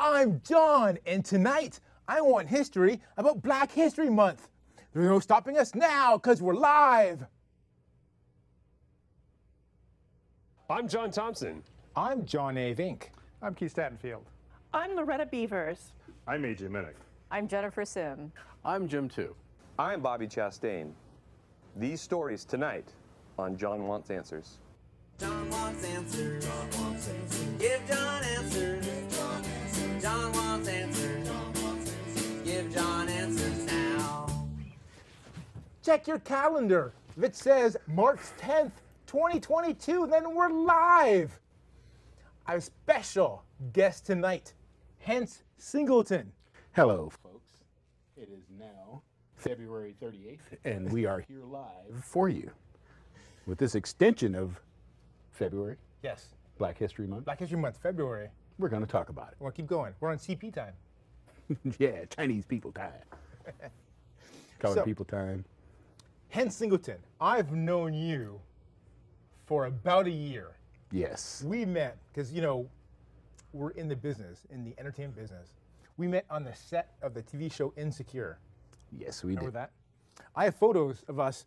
I'm John, and tonight I want history about Black History Month. There's no stopping us now because we're live. I'm John Thompson. I'm John A. Vink. I'm Keith Statenfield. I'm Loretta Beavers. I'm AJ Minnick. I'm Jennifer Sim. I'm Jim too. I'm Bobby Chastain. These stories tonight on John Wants Answers. John wants answers. John wants answers. Give John answers. Give John answers. John wants answers. John wants answers. Give John answers now. Check your calendar. If it says March 10th, 2022, then we're live. I have a special guest tonight, Hence Singleton. Hello, folks. It is now February 38th, and we are here live for you with this extension of February, Yes, Black History Month. Black History Month, February. We're going to talk about it. Well, keep going. We're on CP time. yeah, Chinese people time. Color So- people time. Hen Singleton, I've known you for about a year. Yes. We met because you know we're in the business, in the entertainment business. We met on the set of the TV show Insecure. Yes, we Remember did. that? I have photos of us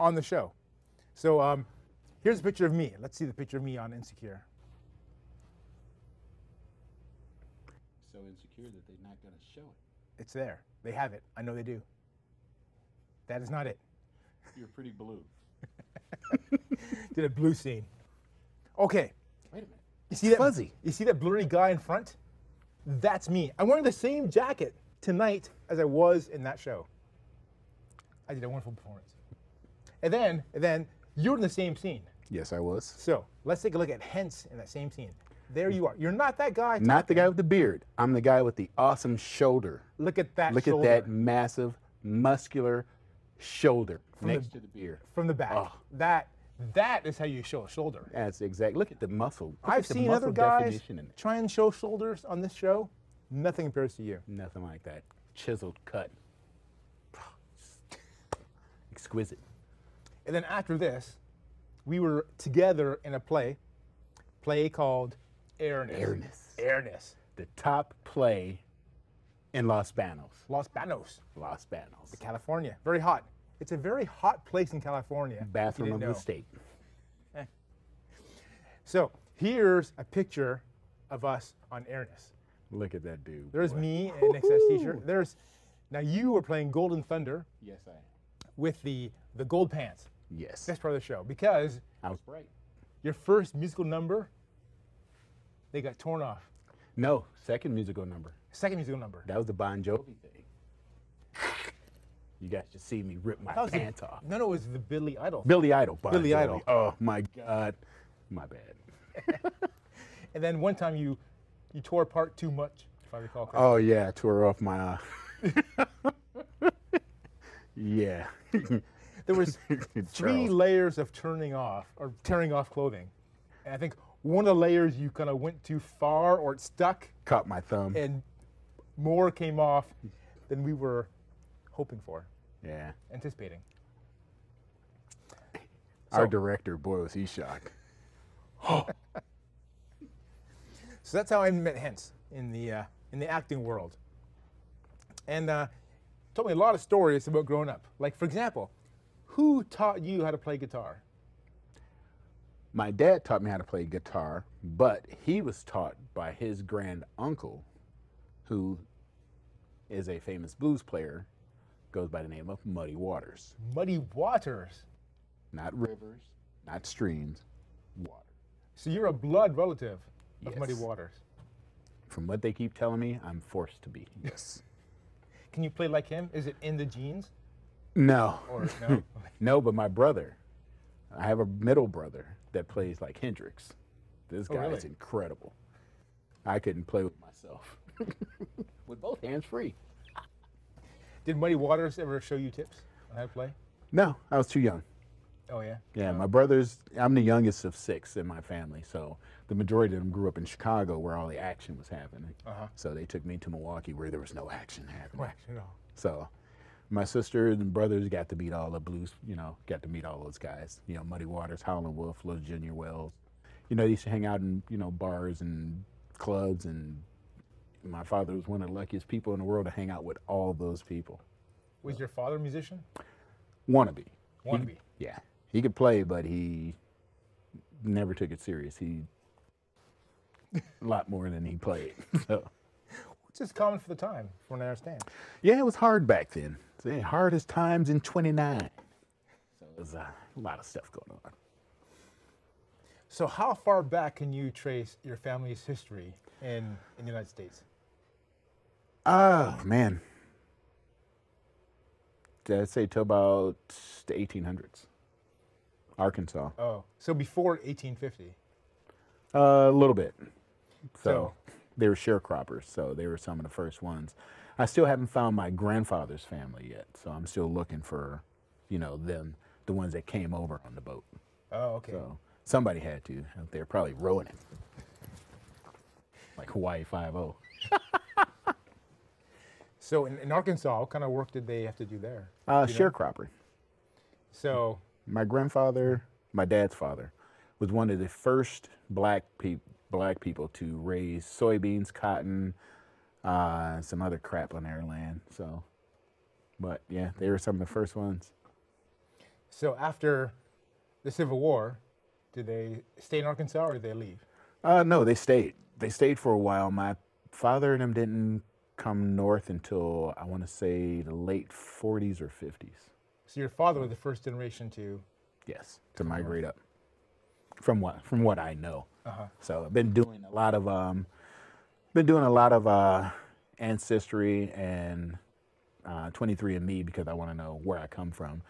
on the show. So um, here's a picture of me. Let's see the picture of me on Insecure. So insecure that they're not going to show it. It's there. They have it. I know they do. That is not it. You're pretty blue. Did a blue scene. Okay. Wait a minute. You see that fuzzy. You see that blurry guy in front? That's me. I'm wearing the same jacket tonight as I was in that show. I did a wonderful performance. And then, and then you're in the same scene. Yes, I was. So let's take a look at Hence in that same scene. There you are. You're not that guy. Not the guy with the beard. I'm the guy with the awesome shoulder. Look at that. Look shoulder at that massive, muscular shoulder the- next to the beard. from the back. Oh. That that is how you show a shoulder. That's exact. Look at the muscle. Look I've seen muscle other guys try and show shoulders on this show. Nothing compares to you. Nothing like that. Chiseled cut. Exquisite. And then after this, we were together in a play, play called Airness. Airness. Airness. The top play in Los Banos. Los Banos, Los Banos. California. Very hot. It's a very hot place in California. Bathroom of didn't the know. state. So here's a picture of us on Airness. Look at that dude. There's boy. me in an XS t-shirt. There's now you were playing Golden Thunder Yes, I am. with the the gold pants. Yes. Best part of the show because I was right. your first musical number they got torn off. No, second musical number. Second musical number. That was the Bon Jovi thing. You guys just see me rip my was the- pants off. No, no, it was the Billy Idol. Billy Idol. Bon Billy Jovi. Idol. Oh my God. My bad. And then one time you you tore apart too much, if I recall correctly. Oh yeah, I tore off my. Uh... yeah. There was three layers of turning off or tearing off clothing. And I think one of the layers you kind of went too far or it stuck Caught my thumb. and more came off than we were hoping for, yeah. anticipating. Our So- director, boy, was he shocked. So that's how I met Hence in the uh, in the acting world. And uh, told me a lot of stories about growing up. Like for example, who taught you how to play guitar? My dad taught me how to play guitar, but he was taught by his grand uncle, who is a famous blues player, goes by the name of Muddy Waters. Muddy Waters. Not rivers, not streams, water. So you're a blood relative of Muddy Yes. Waters. From what they keep telling me, I'm forced to be. Yes. Can you play like him? Is it in the genes? No. Or no? No, but my brother, I have a middle brother that plays like Hendrix. This Oh, guy is incredible. I couldn't play with myself. with both hands free. Did Muddy Waters ever show you tips on how to play? No, I was too young. Oh yeah. Yeah, my brothers, I'm the youngest of six in my family, so the majority of them grew up in Chicago where all the action was happening. Uh-huh. So they took me to Milwaukee where there was no action happening. Right, you know. So my sisters and brothers got to meet all the blues, you know, got to meet all those guys. You know, Muddy Waters, Howlin' Wolf, Little Junior Wells. You know, they used to hang out in, you know, bars and clubs and my father was one of the luckiest people in the world to hang out with all those people. Was your father a musician? Wannabe. He- Wannabe. yeah. He could play, but he never took it serious. He a lot more than he played. So Which is common for the time, from what I understand. yeah, it was hard back then. It's the hardest times in 29. So there's a lot of stuff going on. So how far back can you trace your family's history in, in the United States? Oh man. I'd say till about the 1800s. Arkansas. Oh, so before 1850. Uh, a little bit. So, So- they were sharecroppers, so they were some of the first ones. I still haven't found my grandfather's family yet, so I'm still looking for, you know, them, the ones that came over on the boat. Oh, okay. So somebody had to. They're probably rowing it, like Hawaii Five O. So in, in Arkansas, what kind of work did they have to do there? Uh, you know? sharecropper. So My grandfather, my dad's father, was one of the first black pe- black people to raise soybeans, cotton, uh, some other crap on their land. So, but yeah, they were some of the first ones. so after the Civil War, did they stay in Arkansas or did they leave? Uh, no, they stayed. They stayed for a while. My father and them didn't come north until I want to say the late 40s or 50s. So your father was the first generation to. Yes, to migrate up. From what from what I know. Uh-huh. So I've been doing a lot of um, been doing a lot of uh, ancestry and uh, 23andMe because I want to know where I come from.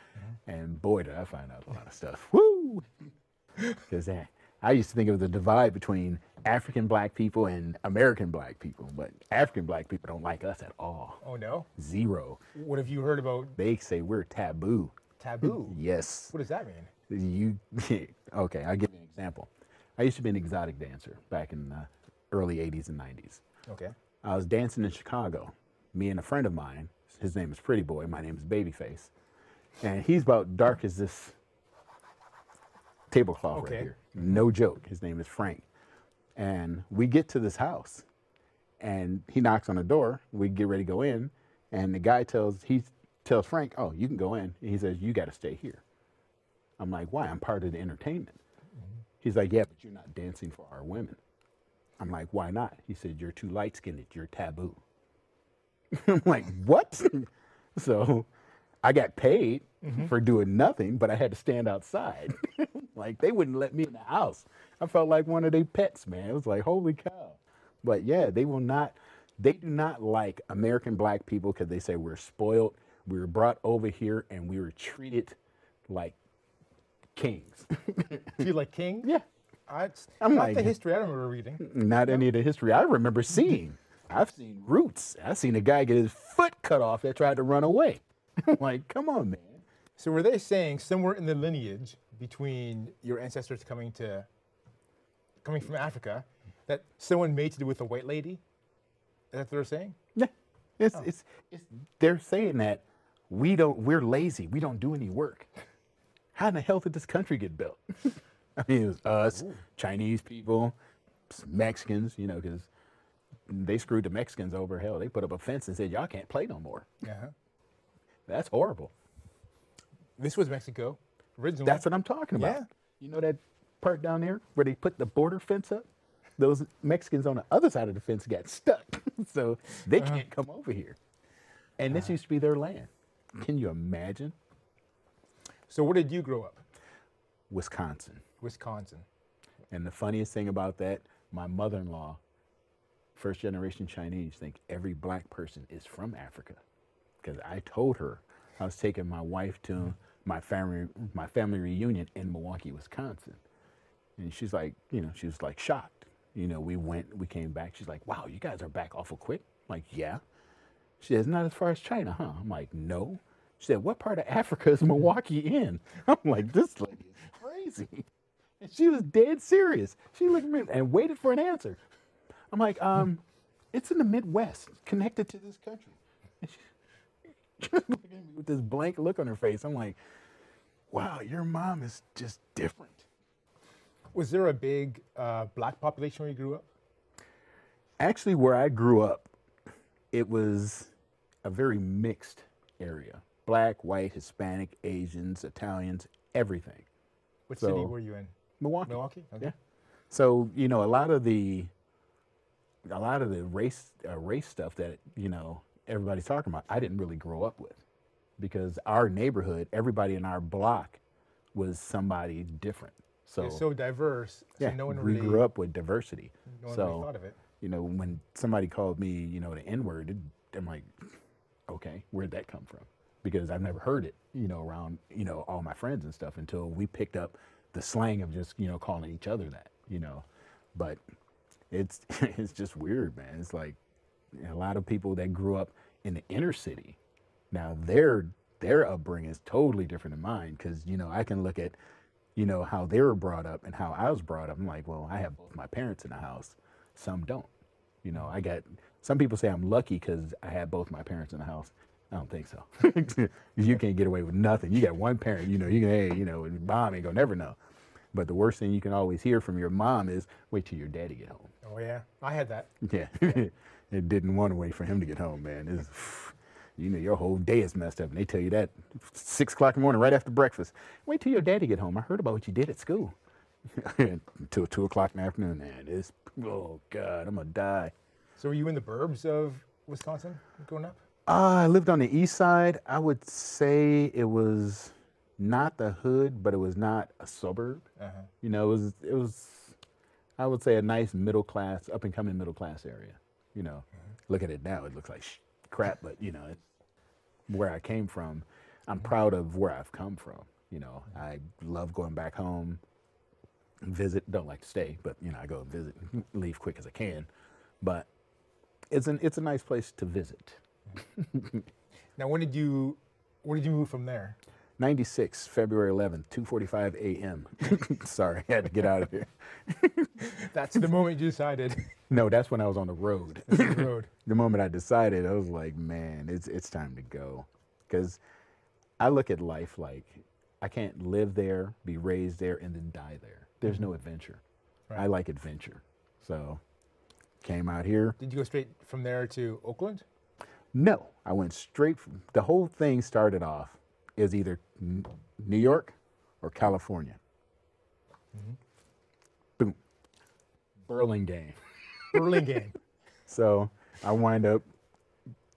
And boy, did I find out a lot of stuff. Woo! Because I used to think it was a divide between African black people and American black people, but African black people don't like us at all. Oh no. Zero. What have you heard about They say we're taboo. taboo? Yes. What does that mean? You okay? I'll give you an example. I used to be an exotic dancer back in the early '80s and '90s. Okay. I was dancing in Chicago. Me and a friend of mine. His name is Pretty Boy. My name is Babyface, and he's about dark as this tablecloth Okay. right here. No joke. His name is Frank, and we get to this house, and he knocks on the door. We get ready to go in, and the guy tells he tells Frank, "Oh, you can go in." And he says, "You got to stay here." I'm like, "Why? I'm part of the entertainment." He's like, "Yeah, but you're not dancing for our women." I'm like, "Why not?" He said, "You're too light skinned. You're taboo." I'm like, "What?" so I got paid mm-hmm. for doing nothing, but I had to stand outside. like they wouldn't let me in the house. I felt like one of their pets, man. It was like, holy cow. But yeah, they will not. They do not like American black people because they say we're spoiled. We were brought over here and we were treated like kings. Do you like kings? yeah, I, I'm not like- the history I remember reading. not any of the history I remember seeing. I've seen roots. I've seen a guy get his foot cut off that tried to run away. like, come on, man. So were they saying somewhere in the lineage between your ancestors coming to coming from Africa that someone made to do with a white lady? Is that what they're saying? Yeah, it's, oh. it's it's they're saying that we don't we're lazy. We don't do any work. How in the hell did this country get built? I mean, it was us, Chinese people, Mexicans. You know, because they screwed the Mexicans over. Hell, they put up a fence and said y'all can't play no more. Yeah. That's horrible. This was Mexico originally. That's what I'm talking about. Yeah. You know that part down there where they put the border fence up? Those Mexicans on the other side of the fence got stuck. so they uh-huh. can't come over here. And this uh-huh. used to be their land. Can you imagine? So where did you grow up? Wisconsin. Wisconsin. And the funniest thing about that, my mother in law, first generation Chinese, think every black person is from Africa. Because I told her I was taking my wife to my family my family reunion in Milwaukee, Wisconsin. And she's like, you know, she was like shocked. You know, we went, we came back. She's like, wow, you guys are back awful quick. I'm like, yeah. She says, not as far as China, huh? I'm like, no. She said, what part of Africa is Milwaukee in? I'm like, this lady is crazy. And she was dead serious. She looked at me and waited for an answer. I'm like, um, it's in the Midwest, connected to this country. She, she at me with this blank look on her face. I'm like, wow, your mom is just different. Was there a big uh, black population where you grew up? Actually, where I grew up, it was a very mixed area black, white, Hispanic, Asians, Italians, everything. What city were you in? Milwaukee. Milwaukee. Okay. Yeah. So you know, a lot of the, a lot of the race uh, race stuff that you know everybody's talking about, I didn't really grow up with, because our neighborhood, everybody in our block, was somebody different. So, It's so diverse. So yeah, no one we really grew up with diversity. No one so really thought of it. you know, when somebody called me, you know, the N word, I'm like, okay, where'd that come from? Because I've never heard it, you know, around, you know, all my friends and stuff until we picked up the slang of just, you know, calling each other that, you know. But it's it's just weird, man. It's like a lot of people that grew up in the inner city. Now their their upbringing is totally different than mine because you know I can look at you know how they were brought up and how I was brought up. I'm like, well, I have both my parents in the house. Some don't. You know, I got some people say I'm lucky because I had both my parents in the house. I don't think so. you can't get away with nothing. You got one parent. You know, you can hey, you know, mom ain't gonna never know. But the worst thing you can always hear from your mom is wait till your daddy get home. Oh yeah, I had that. Yeah, it didn't want to wait for him to get home, man. It's, you know, your whole day is messed up, and they tell you that six o'clock in the morning, right after breakfast. Wait till your daddy get home. I heard about what you did at school. Until two o'clock in the afternoon, man. It's oh god, I'm gonna die. So were you in the burbs of Wisconsin growing up? Uh, I lived on the east side. I would say it was not the hood, but it was not a suburb. Uh-huh. You know, it was it was I would say a nice middle class, up and coming middle class area. You know, look at it now; it looks like sh- crap, but you know, it's where I came from. I'm proud of where I've come from. You know, I love going back home, visit. Don't like to stay, but you know, I go and visit, leave quick as I can. But it's an it's a nice place to visit. Now, when did you when did you move from there? 96, February 11th, 2:45 a.m. Sorry, I had to get out of here. That's the moment you decided No, that's when I was on the road. the road. the moment I decided, I was like, man, it's it's time to go, because I look at life like I can't live there, be raised there, and then die there. There's no mm-hmm. adventure. I like adventure, so came out here. Did you go straight from there to Oakland? No, I went straight. From, the whole thing started off is either New York or California. Mm-hmm. Boom, Burlingame. Burlingame. So I wind up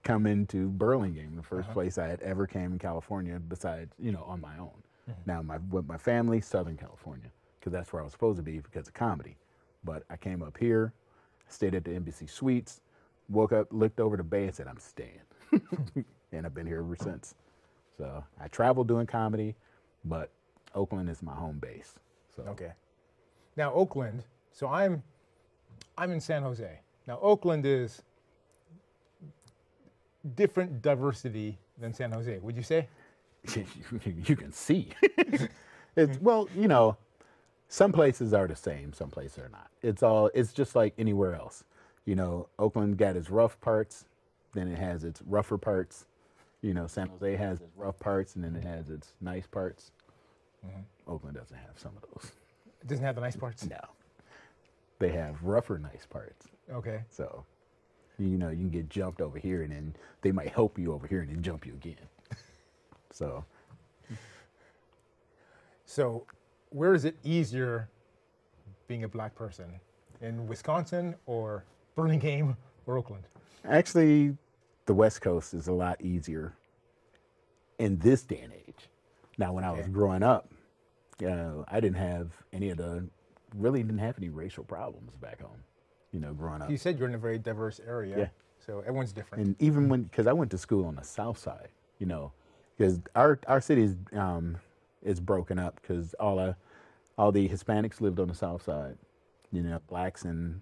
coming to Burlingame, the 1st uh-huh. place I had ever came in California, besides you know on my own. Mm-hmm. Now my with my family, Southern California, because that's where I was supposed to be because of comedy. But I came up here, stayed at the Embassy Suites, woke up, looked over the bay, and said, "I'm staying," and I've been here ever since. So I travel doing comedy, but Oakland is my home base. So Okay. Now Oakland. So I'm I'm in San Jose. Now Oakland is different diversity than San Jose. Would you say? you can see. it's well, you know, some places are the same, some places are not. It's all it's just like anywhere else. You know, Oakland got its rough parts, then it has its rougher parts. You know, San Jose has its rough parts and then it has its nice parts. Mm-hmm. Oakland doesn't have some of those. It doesn't have the nice parts. No. They have rougher nice parts. Okay. So, you know, you can get jumped over here and then they might help you over here and then jump you again. So, So, where is it easier being a black person? In Wisconsin or Burlingame or Oakland? Actually, the West Coast is a lot easier in this day and age. Now, when I was growing up, you know, I didn't have any of the, really didn't have any racial problems back home, you know, growing up. You said you're in a very diverse area. Yeah. So everyone's different. And even when, because I went to school on the south side, you know, because our, our city is, um, is broken up because all, the all the Hispanics lived on the south side. You know, blacks and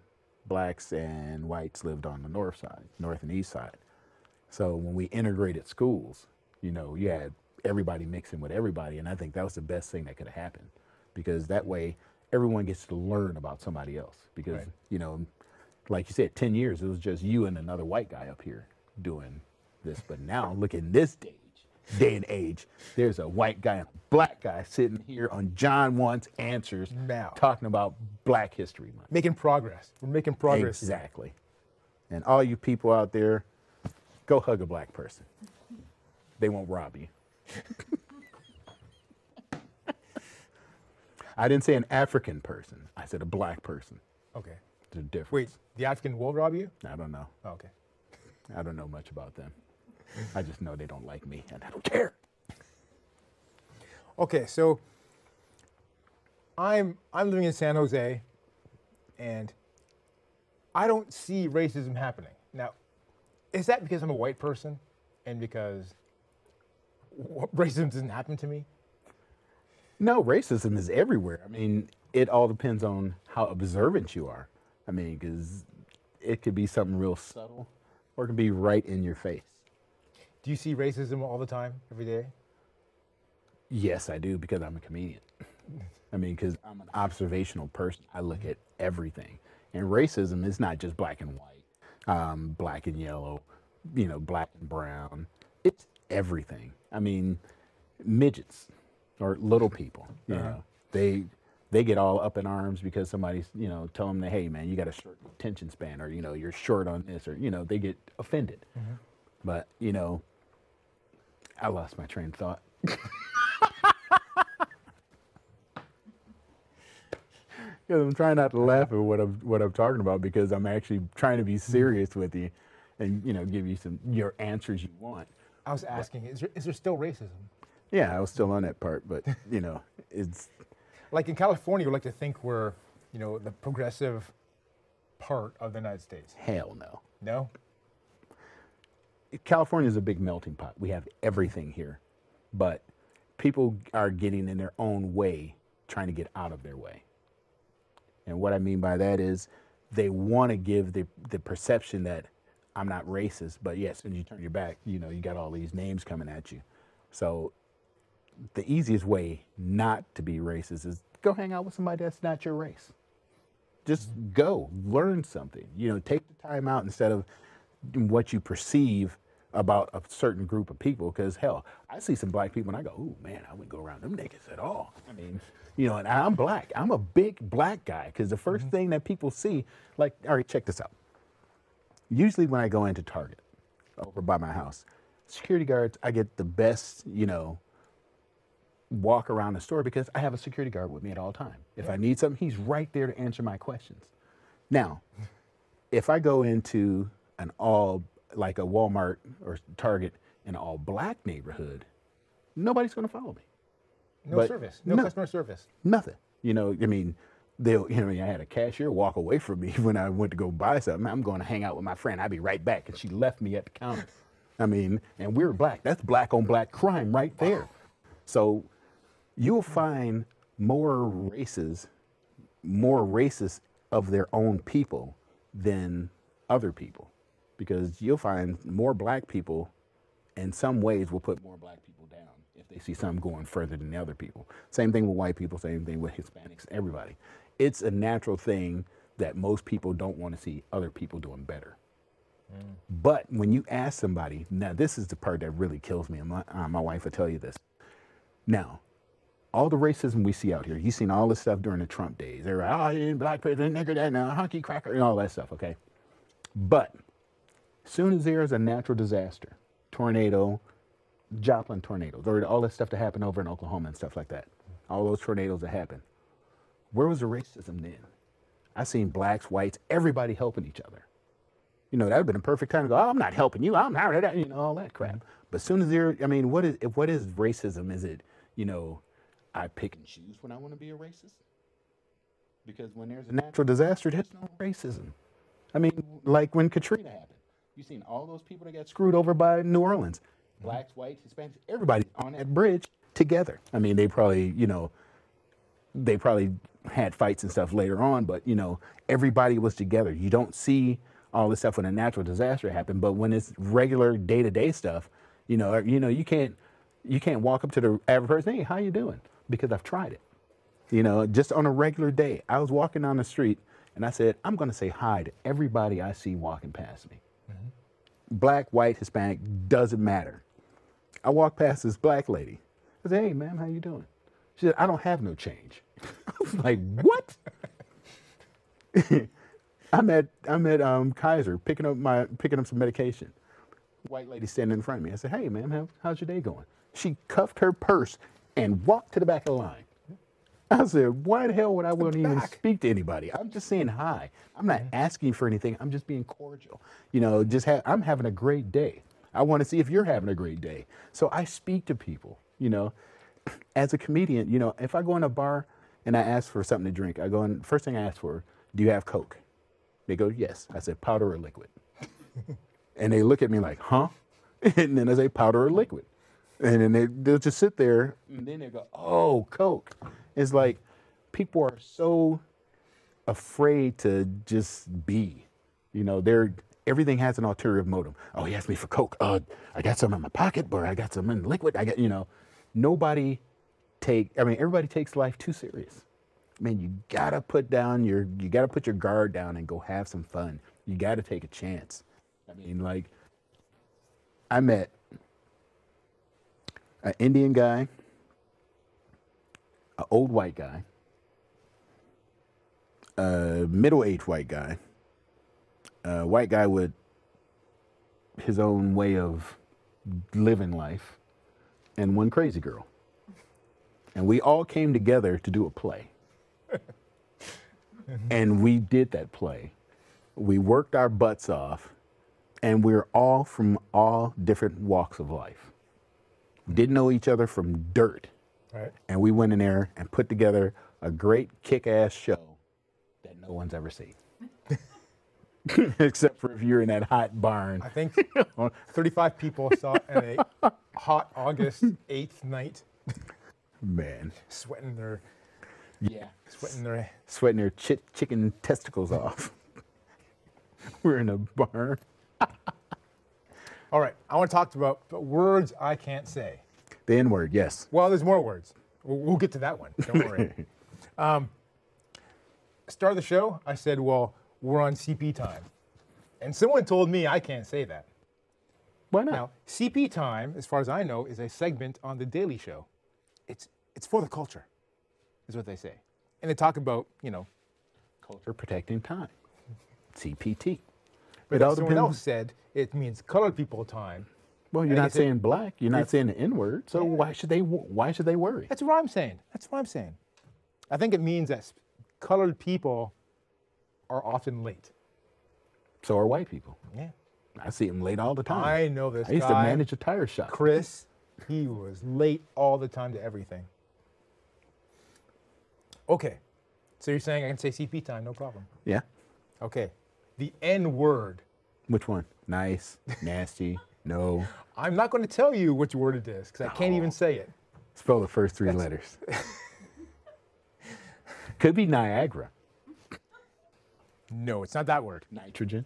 blacks and whites lived on the north side, north and east side. So when we integrated schools, you know, you had everybody mixing with everybody, and I think that was the best thing that could have happened, because that way everyone gets to learn about somebody else. Because Right. you know, like you said, ten years it was just you and another white guy up here doing this, but now look in this stage, day and age, there's a white guy and a black guy sitting here on John Wants Answers, Now. talking about Black History Month. making progress. We're making progress. Exactly. And all you people out there, Go hug a black person. They won't rob you. I didn't say an African person. I said a black person. Okay. There's a difference. Wait, the African will rob you? I don't know. Oh, okay. I don't know much about them. I just know they don't like me, and I don't care. Okay, so I'm I'm living in San Jose, and I don't see racism happening. Now, is that because I'm a white person, and because racism doesn't happen to me? No, racism is everywhere. I mean, it all depends on how observant you are. I mean, because it could be something real subtle, or it could be right in your face. Do you see racism all the time, every day? Yes, I do because I'm a comedian. I mean, because I'm an observational person. I look mm-hmm. at everything. And racism is not just black and white, um, black and yellow, you know, black and brown. It's everything. I mean, midgets or little people, you uh-huh. know, they they get all up in arms because somebody's, you know, tell them that, hey, man, you got a short attention span or, you know, you're short on this or, you know, they get offended. Mm-hmm. But, you know, I lost my train of thought. Because I'm trying not to laugh at what I'm what I'm talking about because I'm actually trying to be mm. serious with you, and you know give you some your answers you want. I was asking, is there, is there still racism? Yeah, I was still on that part, but you know it's Like in California, we like to think we're, you know, the progressive part of the United States. hell no. No? California is a big melting pot. We have everything here, but people are getting in their own way, trying to get out of their way. And what I mean by that is they want to give the, the perception that I'm not racist, but yes, when you turn your back, you know, you got all these names coming at you. So the easiest way not to be racist is go hang out with somebody that's not your race. Just go, learn something. You know, take the time out instead of what you perceive about a certain group of people. Because hell, I see some black people and I go, "Ooh, man, I wouldn't go around them niggas at all." I mean, you know, and I'm black. I'm a big black guy because the 1st mm-hmm. thing that people see, like, all right, check this out. Usually when I go into Target over by my house, security guards, I get the best, you know, walk around the store because I have a security guard with me at all time. If I need something, he's right there to answer my questions. Now, if I go into an all like a Walmart or Target in an all black neighborhood, nobody's going to follow me. No But- service. No, no. customer service. Nothing. You know, I mean, they'll, you know, I had a cashier walk away from me when I went to go buy something. I'm going to hang out with my friend. I'll be right back. And she left me at the counter. I mean, and we're black. That's black on black crime right there. So you'll find more races, more racist of their own people than other people. Because you'll find more black people in some ways will put more black people down if they see some going further than the other people. Same thing with white people, same thing with Hispanics, everybody. It's a natural thing that most people don't want to see other people doing better. But when you ask somebody, now this is the part that really kills me, and my, uh, my wife will tell you this. Now, all the racism we see out here, you've seen all this stuff during the Trump days. They're like, oh, black person, nigger, that, now, hunky cracker, and all that stuff, okay? But soon as there is a natural disaster, tornado, Joplin tornadoes, or all this stuff that happened over in Oklahoma and stuff like that, all those tornadoes that happened, where was the racism then? I seen blacks, whites, everybody helping each other. You know, that would have been a perfect time to go, oh, I'm not helping you, I'm not, you know, all that crap. Mm-hmm. But soon as there, I mean, what is what is racism? Is it, you know, I pick and choose when I want to be a racist? Because when there's a natural disaster, there's no racism. I mean, like when Katrina happened, you seen all those people that got screwed over by New Orleans, blacks, whites, Hispanics, everybody on that bridge together. I mean, they probably, you know, they probably had fights and stuff later on, but you know, everybody was together. You don't see all this stuff when a natural disaster happened, but when it's regular day to day stuff, you know, you know, you can't you can't walk up to the average person, hey, how you doing? Because I've tried it. You know, just on a regular day, I was walking down the street and I said, I'm going to say hi to everybody I see walking past me. Black, white, Hispanic, doesn't matter. I walked past this black lady. I said, hey, ma'am, how you doing? She said, I don't have no change. I was like, what? I'm at I'm at um, Kaiser picking up my picking up some medication. white lady standing in front of me. I said, "Hey, ma'am, how, how's your day going?" She cuffed her purse and walked to the back of the line. I said, "Why the hell would I want to even speak to anybody? I'm just saying hi. I'm not asking for anything. I'm just being cordial. You know, just ha- I'm having a great day. I want to see if you're having a great day. So I speak to people. You know, as a comedian, you know, if I go in a bar and I ask for something to drink, I go in. First thing I ask for, do you have Coke? They go, yes. I said, powder or liquid. and they look at me like, huh? And then I say, powder or liquid. And then they, they'll just sit there and then they go, oh, Coke. It's like people are so afraid to just be. You know, they're everything has an ulterior motive. Oh, he asked me for Coke. Uh, I got some in my pocket, but I got some in liquid. I got, you know, nobody take. I mean, everybody takes life too serious. Man, you gotta put down your, you gotta put your guard down and go have some fun. You gotta take a chance. I mean, like, I met an Indian guy, an old white guy, a middle-aged white guy, a white guy with his own way of living life, and one crazy girl. And we all came together to do a play. and we did that play. We worked our butts off, and we are all from all different walks of life. Didn't know each other from dirt. Right. And we went in there and put together a great kick ass show that no one's ever seen. Except for if you're in that hot barn. I think 35 people saw it in a hot August 8th night, Man. sweating their Yeah. sweating their Sweating their chi- chicken testicles off. We're in a barn. All right, I want to talk about words I can't say. The N word, yes. Well, there's more words. We'll, we'll get to that one. Don't worry. um, start of the show, I said, "Well, we're on CP time," and someone told me I can't say that. Why not? Now, CP time, as far as I know, is a segment on the Daily Show. It's it's for the culture, is what they say, and they talk about you know. Culture protecting time. CPT. But It all someone else said it means colored people time. Well, you're think not saying black. You're not saying the N word. So Yeah. why should they? Why should they worry? That's what I'm saying. That's what I'm saying. I think it means that colored people are often late. So are white people. Yeah. I see them late all the time. I know this I used guy, to manage a tire shop. Chris. He was late all the time to everything. Okay. So you're saying I can say CP time, no problem. Yeah. Okay. The N word. Which one? Nice, nasty, no. I'm not going to tell you which word it is because I can't even say it. Spell the first three letters. Could be Niagara. No, it's not that word. Nitrogen.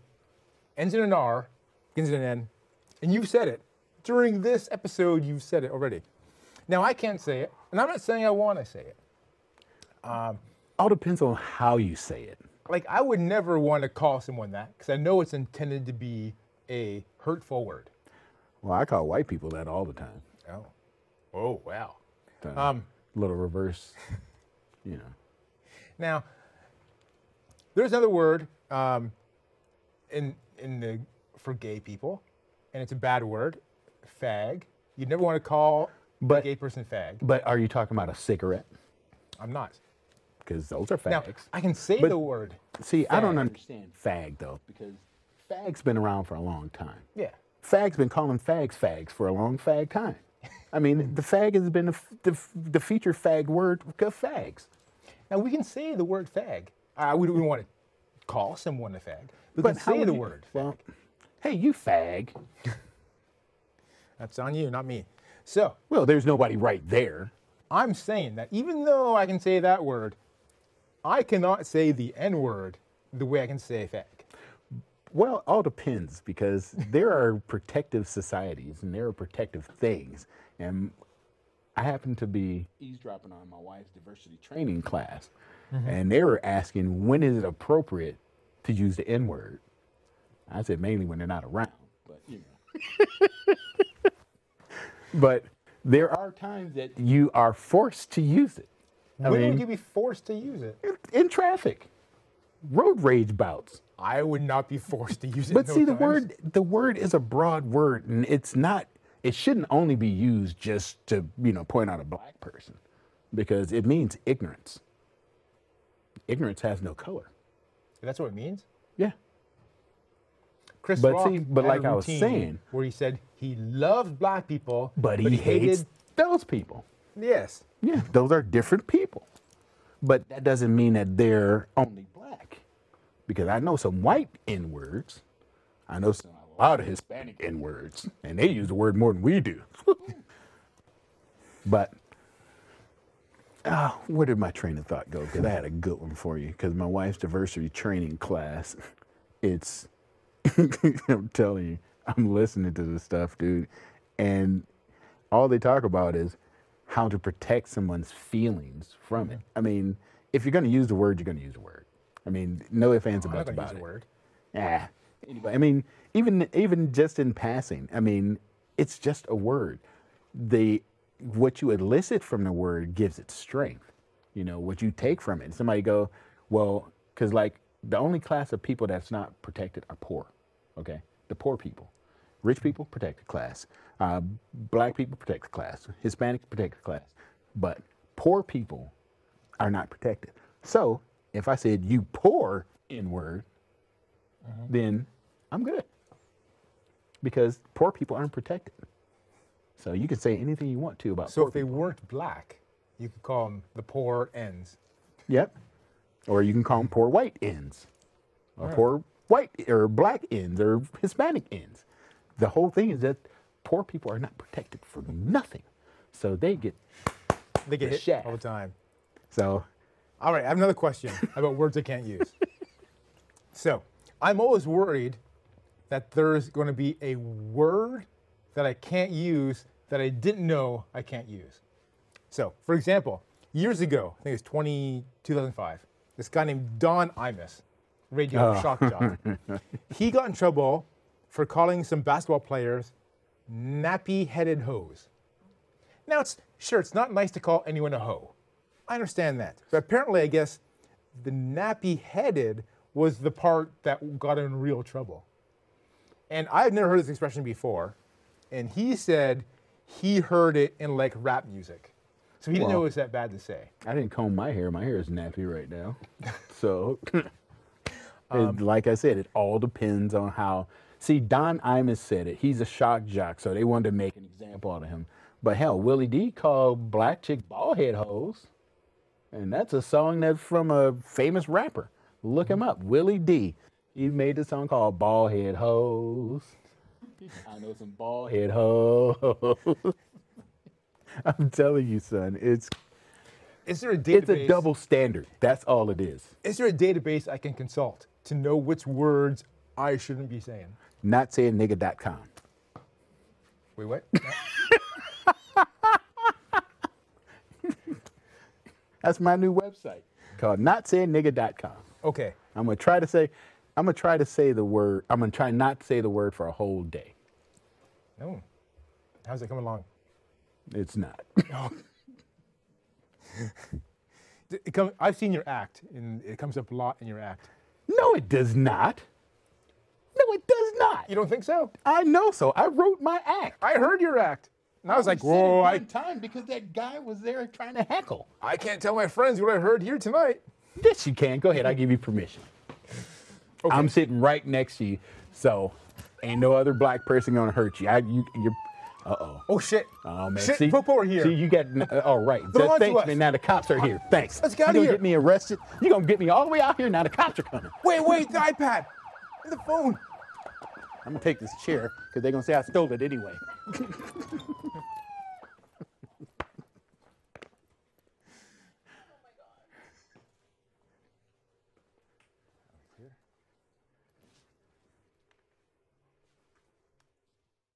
Ends in an R, begins in an N, and you've said it. During this episode, you've said it already. Now, I can't say it, and I'm not saying I want to say it. Um, All depends on how you say it. Like, I would never want to call someone that because I know it's intended to be a hurtful word. Well, I call white people that all the time. Oh. Oh, wow. So, Um, little reverse, you know. Now, there's another word um, in in the for gay people, and it's a bad word, fag. You never want to call a gay person fag. But are you talking about a cigarette? I'm not. Because those are fags. Now, fags. I can say But- the word. See, I don't understand fag though, because fag's been around for a long time. Yeah. Fag's been calling fags fags for a long fag time. I mean, the fag has been the, the, the feature fag word of fags. Now we can say the word fag. Uh, we don't want to call someone a fag. We But can say the you- word. Well, hey, you fag. That's on you, not me. So Well, there's nobody right there. I'm saying that even though I can say that word, I cannot say the N word the way I can say fag. Well, all depends because there are protective societies and there are protective things. And I happen to be eavesdropping on my wife's diversity training class, mm-hmm. and they were asking when is it appropriate to use the N word. I said mainly when they're not around, but you know. but there are times that you are forced to use it. I when mean, would you be forced to use it? in traffic, road rage bouts I would not be forced to use it. But see, the times. word the word is a broad word, and it's not. It shouldn't only be used just to you know point out a black person, because it means ignorance. Ignorance has no color. That's what it means. Yeah. Chris But Rock see, but like I was saying- where he said he loved black people, But he, hates hated. those people. Yes. Yeah, those are different people. But that doesn't mean that they're only. Because I know some white N words. I know some, a lot of Hispanic N words. And they use the word more than we do. but oh, where did my train of thought go? Because I had a good one for you. Because my wife's diversity training class, it's I'm telling you, I'm listening to this stuff, dude. And all they talk about is how to protect someone's feelings from it. Mm-hmm. I mean, if you're going to use the word, you're going to use the word. I mean, no ifs, ands, or buts about it. the word. Yeah. Anybody, I mean, even even just in passing, I mean, it's just a word. The what you elicit from the word gives it strength. You know, what you take from it. Somebody go, well, because like the only class of people that's not protected are poor. Okay, the poor people. Rich people protected class. Uh, black people protected class. Hispanics protected class. But poor people are not protected. So if I said you poor N word, mm-hmm. then I'm good. Because poor people aren't protected. So you can say anything you want to about So if they people. weren't black, you could call them the poor ends. Yep. Or you can call them poor white ends. Or poor white or black ends or Hispanic ends. The whole thing is that poor people are not protected for nothing. So they get They get The hit shaft. all the time. so All right, I have another question about words I can't use. So, I'm always worried that there's going to be a word that I can't use that I didn't know I can't use. So, for example, years ago, I think it was 20, 2005, this guy named Don Imus, radio Oh. shock jock, he got in trouble for calling some basketball players nappy-headed hoes. Now, it's sure it's not nice to call anyone a hoe. I understand that, but apparently, I guess the nappy-headed was the part that got in real trouble. And I've never heard this expression before, and he said he heard it in like rap music, so he didn't know it was that bad to say. I didn't comb my hair. My hair is nappy right now. So, it- um, like I said, it all depends on how. See, Don Imus said it. He's a shock jock, so they wanted to make an example out of him. But hell, Willie D called black chick bald head hoes, and that's a song that's from a famous rapper. Look him mm-hmm. up, Willie D. He made a song called Bald Head Hoes. I know some bald head hoes. I'm telling you, son, it's Is there a database? it's a double standard. That's all it is. Is there a database I can consult to know which words I shouldn't be saying? Not saying nigga.com. Wait, what? That's my new website called not saying nigga.com. okay. I'm gonna try to say I'm gonna try to say the word I'm gonna try not to say the word for a whole day. No. How's it coming along? It's not. Oh. It come, I've seen your act, and it comes up a lot in your act. no, it does not. No, it does not. You don't think so? I know so. I wrote my act. I heard your act. And I was like, whoa, I, time because that guy was there trying to heckle. I can't tell my friends what I heard here tonight. Yes, you can. Go ahead. I'll give you permission. Okay. I'm sitting right next to you, so ain't no other black person gonna hurt you. I, you, you're. Uh oh. Oh, shit. Oh man. Shit, see, flip over here. See, you got. Uh, all right. They're Just thanks, man. Now the cops are here. Thanks. Let's get you outta gonna get me arrested. You gonna get me all the way out here. Now the cops are coming. Wait, wait, the iPad. The phone. I'm gonna take this chair because they're gonna say I stole it anyway.